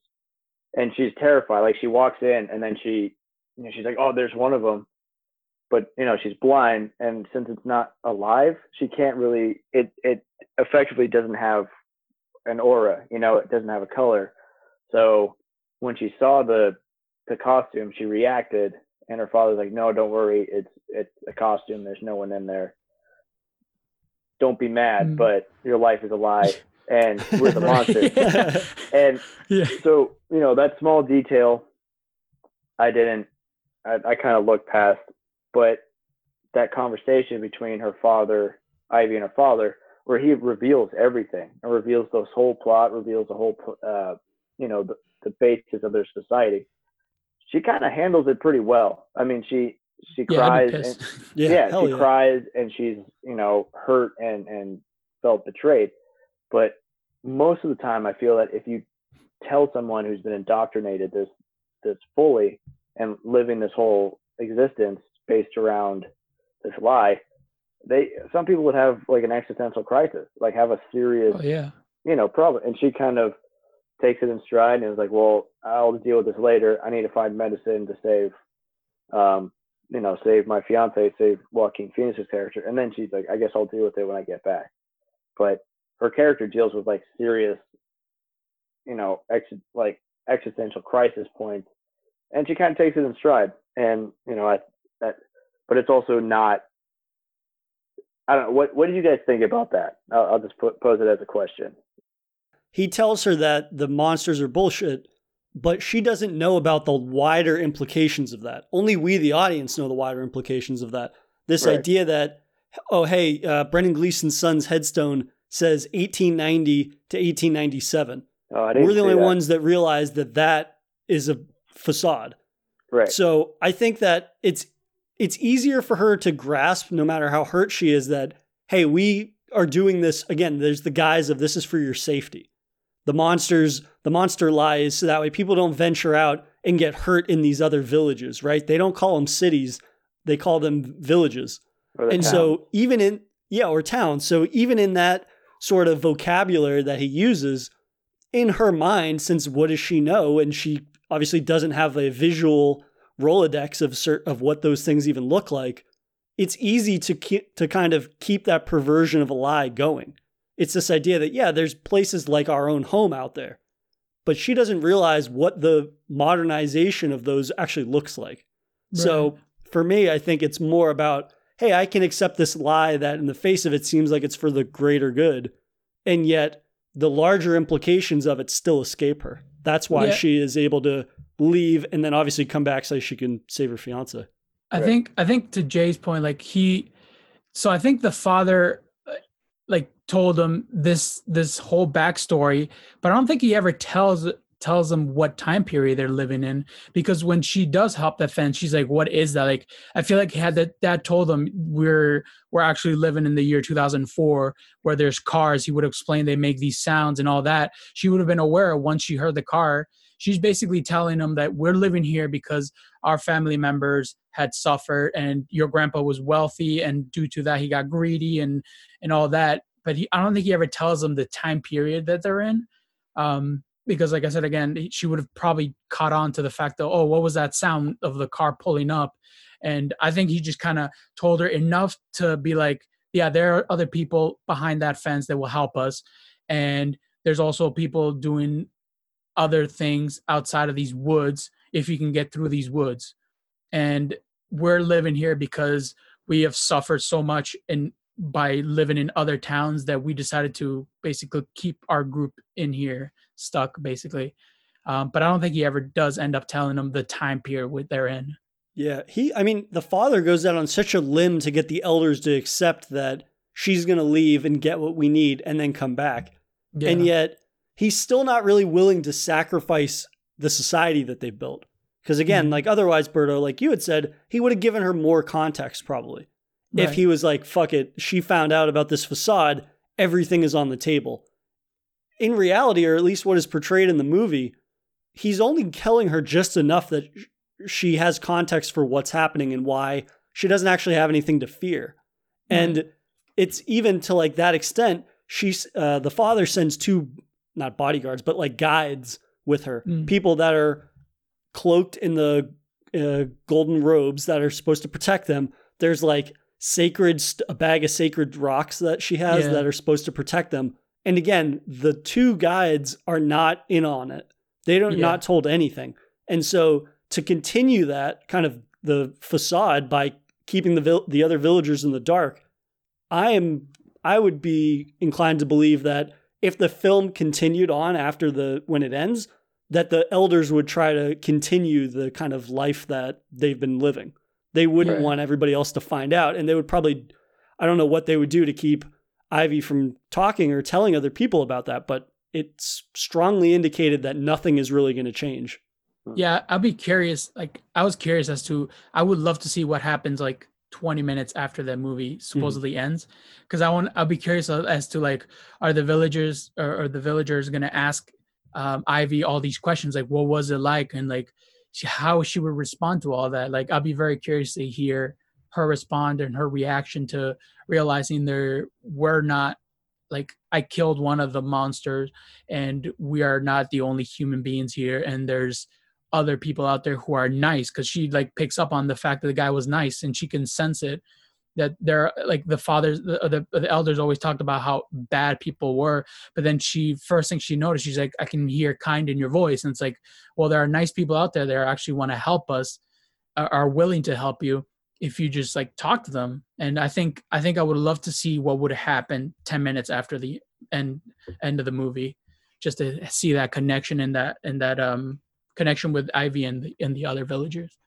and she's terrified. Like she walks in, and then she, you know, she's like, "Oh, there's one of them," but you know, she's blind, and since it's not alive, she can't really. It it effectively doesn't have an aura. You know, it doesn't have a color. So when she saw the the costume, she reacted, and her father's like, "No, don't worry. It's it's a costume. There's no one in there. Don't be mad, Mm. but your life is a lie, and we're the monster." yeah. And yeah. so you know that small detail, I didn't. I, I kind of looked past, but that conversation between her father, Ivy, and her father, where he reveals everything and reveals this whole plot, reveals the whole, uh, you know, the, the basis of their society. She kind of handles it pretty well. I mean, she she Yeah, cries and yeah, yeah, she cries and she's you know hurt and and felt betrayed but most of the time i feel that if you tell someone who's been indoctrinated this this fully and living this whole existence based around this lie they some people would have like an existential crisis like have a serious Oh, yeah. you know problem. And she kind of takes it in stride and is like well i'll deal with this later. I need to find medicine to save um you know save my fiance save joaquin phoenix's character. And then she's like i guess i'll deal with it when i get back. But her character deals with like serious you know ex- like existential crisis points and she kind of takes it in stride and you know i that but it's also not i don't know what what do you guys think about that i'll, I'll just put, pose it as a question he tells her that the monsters are bullshit, but she doesn't know about the wider implications of that. Only we, the audience, know the wider implications of that. This Right. idea that, oh, hey, uh, Brendan Gleeson's son's headstone says 1890 to 1897. oh, I didn't We're the only that. ones that realize that that is a facade. right So I think that it's it's easier for her to grasp, no matter how hurt she is, that hey, we are doing this again. There's the guise of this is for your safety. The monsters, the monster lies, so that way people don't venture out and get hurt in these other villages, right? They don't call them cities; they call them villages. The And town. so even in yeah, or towns. So even in that sort of vocabulary that he uses, in her mind, since what does she know? And she obviously doesn't have a visual Rolodex of cert- of what those things even look like. It's easy to keep, to kind of keep that perversion of a lie going. It's this idea that yeah, there's places like our own home out there, but she doesn't realize what the modernization of those actually looks like. So for me, I think it's more about, hey, I can accept this lie that in the face of it seems like it's for the greater good, and yet the larger implications of it still escape her. That's why Yeah. she is able to leave and then obviously come back so she can save her fiance. I Right. think I think to Jay's point, like he, so I think the father, uh, like told him this this whole backstory, but I don't think he ever tells tells them what time period they're living in because when she does hop the fence, she's like, "What is that?" Like I feel like had that dad told them we're we're actually living in the year 2004 where there's cars, he would have explained they make these sounds and all that. She would have been aware once she heard the car. She's basically telling them that we're living here because our family members had suffered and your grandpa was wealthy and due to that he got greedy and and all that but he, i don't think he ever tells them the time period that they're in um because like i said again she would have probably caught on to the fact that oh what was that sound of the car pulling up? And i think he just kind of told her enough to be like yeah there are other people behind that fence that will help us. And there's also people doing other things outside of these woods if you can get through these woods. And we're living here because we have suffered so much in by living in other towns that we decided to basically keep our group in here stuck basically um, but i don't think he ever does end up telling them the time period they're in Yeah, he I mean, the father goes out on such a limb to get the elders to accept that she's going to leave and get what we need and then come back. yeah. And yet he's still not really willing to sacrifice the society that they've built. Because again, Mhm. like otherwise, Berto, like you had said, he would have given her more context probably. If he was like, fuck it, she found out about this facade, everything is on the table. In reality, or at least what is portrayed in the movie, he's only telling her just enough that she has context for what's happening and why she doesn't actually have anything to fear. And it's even to like that extent, she's uh, the father sends two not bodyguards, but like guides with her, Mm. people that are cloaked in the uh, golden robes that are supposed to protect them. There's like sacred, st- a bag of sacred rocks that she has Yeah. that are supposed to protect them. And again, the two guides are not in on it. They don't Yeah. not told anything. And so to continue that kind of the facade by keeping the vil- the other villagers in the dark, I am I would be inclined to believe that if the film continued on after the when it ends, that the elders would try to continue the kind of life that they've been living. They wouldn't Right. want everybody else to find out, and they would probably I don't know what they would do to keep Ivy from talking or telling other people about that, but it's strongly indicated that nothing is really going to change. Yeah, I'll be curious. Like, I was curious as to, I would love to see what happens like 20 minutes after the movie supposedly ends. Cause I want, I'll be curious as to like, are the villagers or, or the villagers going to ask um, Ivy all these questions? Like, what was it like? And like, she, how she would respond to all that. Like, I'll be very curious to hear her respond and her reaction to realizing there were not like I killed one of the monsters and we are not the only human beings here and there's other people out there who are nice because she like picks up on the fact that the guy was nice and she can sense it that there like the fathers the, the the elders always talked about how bad people were but then she first thing she noticed she's like i can hear kind in your voice and it's like well there are nice people out there that actually want to help us are willing to help you if you just like talk to them and i think i think i would love to see what would happen 10 minutes after the end end of the movie just to see that connection and that and that um connection with ivy and the, and the other villagers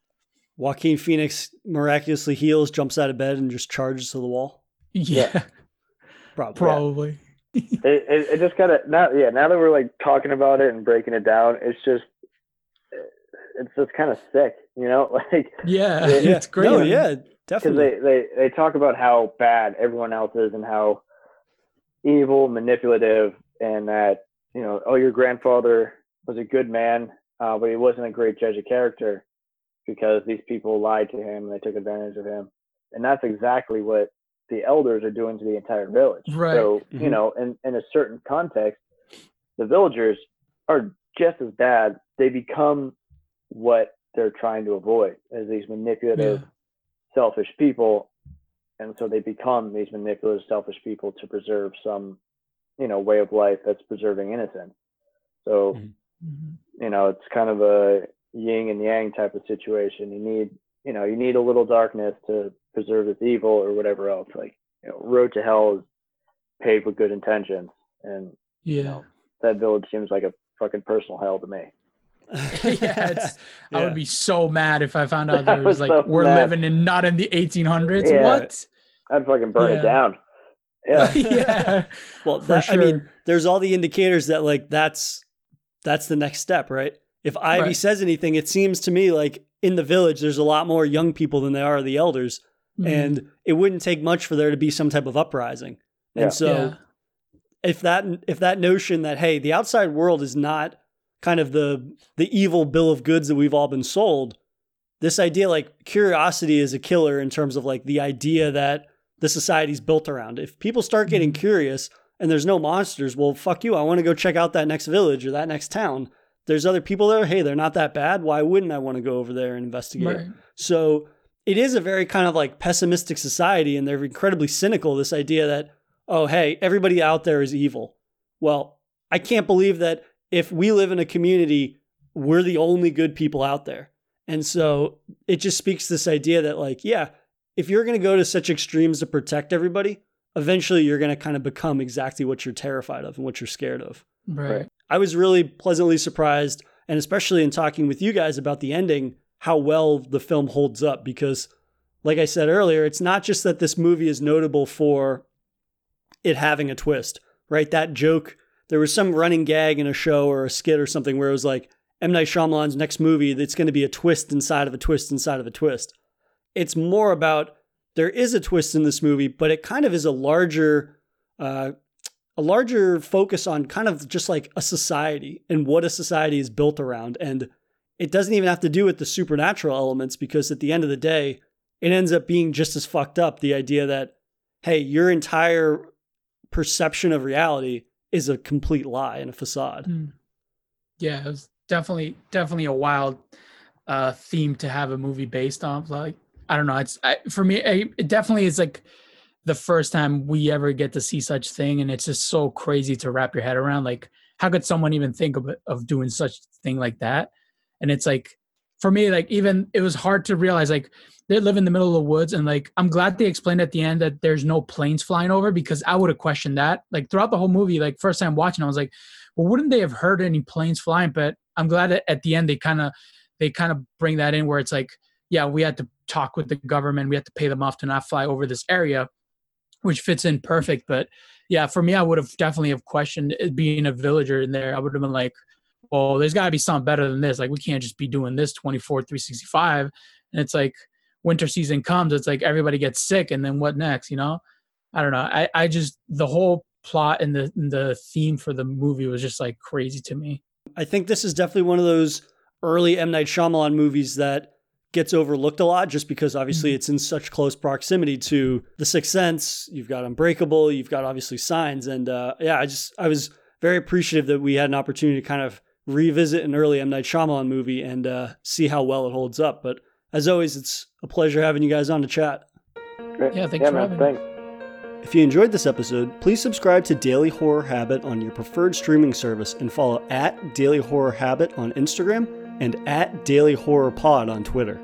Joaquin Phoenix miraculously heals, jumps out of bed, and just charges to the wall. yeah, Probably. probably It, it, it just kind of now, yeah. Now that we're like talking about it and breaking it down, it's just, it's just kind of sick, you know, like yeah, Yeah. it's great No, man. yeah, because definitely. they, they they talk about how bad everyone else is and how evil, manipulative, and that you know, oh, your grandfather was a good man, uh, but he wasn't a great judge of character because these people lied to him and they took advantage of him, and that's exactly what the elders are doing to the entire village. Right. So Mhm. you know, in in a certain context, the villagers are just as bad. They become what they're trying to avoid as these manipulative Yeah. selfish people. And so they become these manipulative selfish people to preserve some you know way of life that's preserving innocence. So Mhm. Mhm. you know it's kind of a yin and yang type of situation. You need you know you need a little darkness to preserve this evil or whatever else. Like you know road to hell is paved with good intentions. And yeah. know, that village seems like a fucking personal hell to me yeah, it's, I would be so mad if I found out I there was was like so we're mad. living in not in the 1800s. Yeah. What? i'd fucking burn Yeah. it down yeah yeah, Well, that, sure. I mean, there's all the indicators that like that's that's the next step, right? If Ivy Right. says anything, it seems to me like in the village there's a lot more young people than there are the elders, Mhm. and it wouldn't take much for there to be some type of uprising. Yeah. And so, Yeah. if that if that notion that hey, the outside world is not kind of the the evil bill of goods that we've all been sold, this idea like curiosity is a killer in terms of like the idea that the society's built around. If people start getting Mhm. curious and there's no monsters, well, fuck you. I want to go check out that next village or that next town. There's other people there. Hey, they're not that bad. Why wouldn't I want to go over there and investigate? Right. So it is a very kind of like pessimistic society, and they're incredibly cynical. This idea that, oh, hey, everybody out there is evil. Well, I can't believe that if we live in a community, we're the only good people out there. And so it just speaks to this idea that, like, yeah, if you're going to go to such extremes to protect everybody, eventually you're going to kind of become exactly what you're terrified of and what you're scared of. Right. Right. I was really pleasantly surprised, and especially in talking with you guys about the ending, how well the film holds up. Because, like I said earlier, it's not just that this movie is notable for it having a twist, right? That joke, there was some running gag in a show or a skit or something where it was like, M. Night Shyamalan's next movie, that's going to be a twist inside of a twist inside of a twist. It's more about there is a twist in this movie, but it kind of is a larger, uh, a larger focus on kind of just like a society and what a society is built around. And it doesn't even have to do with the supernatural elements because at the end of the day, it ends up being just as fucked up. The idea that, hey, your entire perception of reality is a complete lie and a facade. Mm. Yeah, it was definitely definitely a wild uh theme to have a movie based on. Like I don't know, it's I, for me I, it definitely is like the first time we ever get to see such thing and it's just so crazy to wrap your head around like how could someone even think of of doing such thing like that? And it's like for me like even it was hard to realize like they live in the middle of the woods and like i'm glad they explained at the end that there's no planes flying over because i would have questioned that. Like throughout the whole movie like first time watching i was like well wouldn't they have heard any planes flying? But i'm glad that at the end they kind of they kind of bring that in where it's like yeah we had to talk with the government. We had to pay them off to not fly over this area which fits in perfect. But yeah for me i would have definitely have questioned being a villager in there. I would have been like well there's got to be something better than this. Like we can't just be doing this 24 365 and it's like winter season comes it's like everybody gets sick and then what next you know? I don't know. I i just the whole plot and the the theme for the movie was just like crazy to me. I think this is definitely one of those early m. Night Shyamalan movies that gets overlooked a lot just because obviously mm-hmm. it's in such close proximity to the sixth sense. You've got unbreakable. You've got obviously signs. And uh yeah i just i was very appreciative that we had an opportunity to kind of revisit an early M. Night Shyamalan movie and uh, see how well it holds up. But as always, it's a pleasure having you guys on to chat. Yeah, thanks yeah, for having thanks. me. If you enjoyed this episode, please subscribe to Daily Horror Habit on your preferred streaming service and follow at Daily Horror Habit on Instagram and at Daily Horror Pod on Twitter.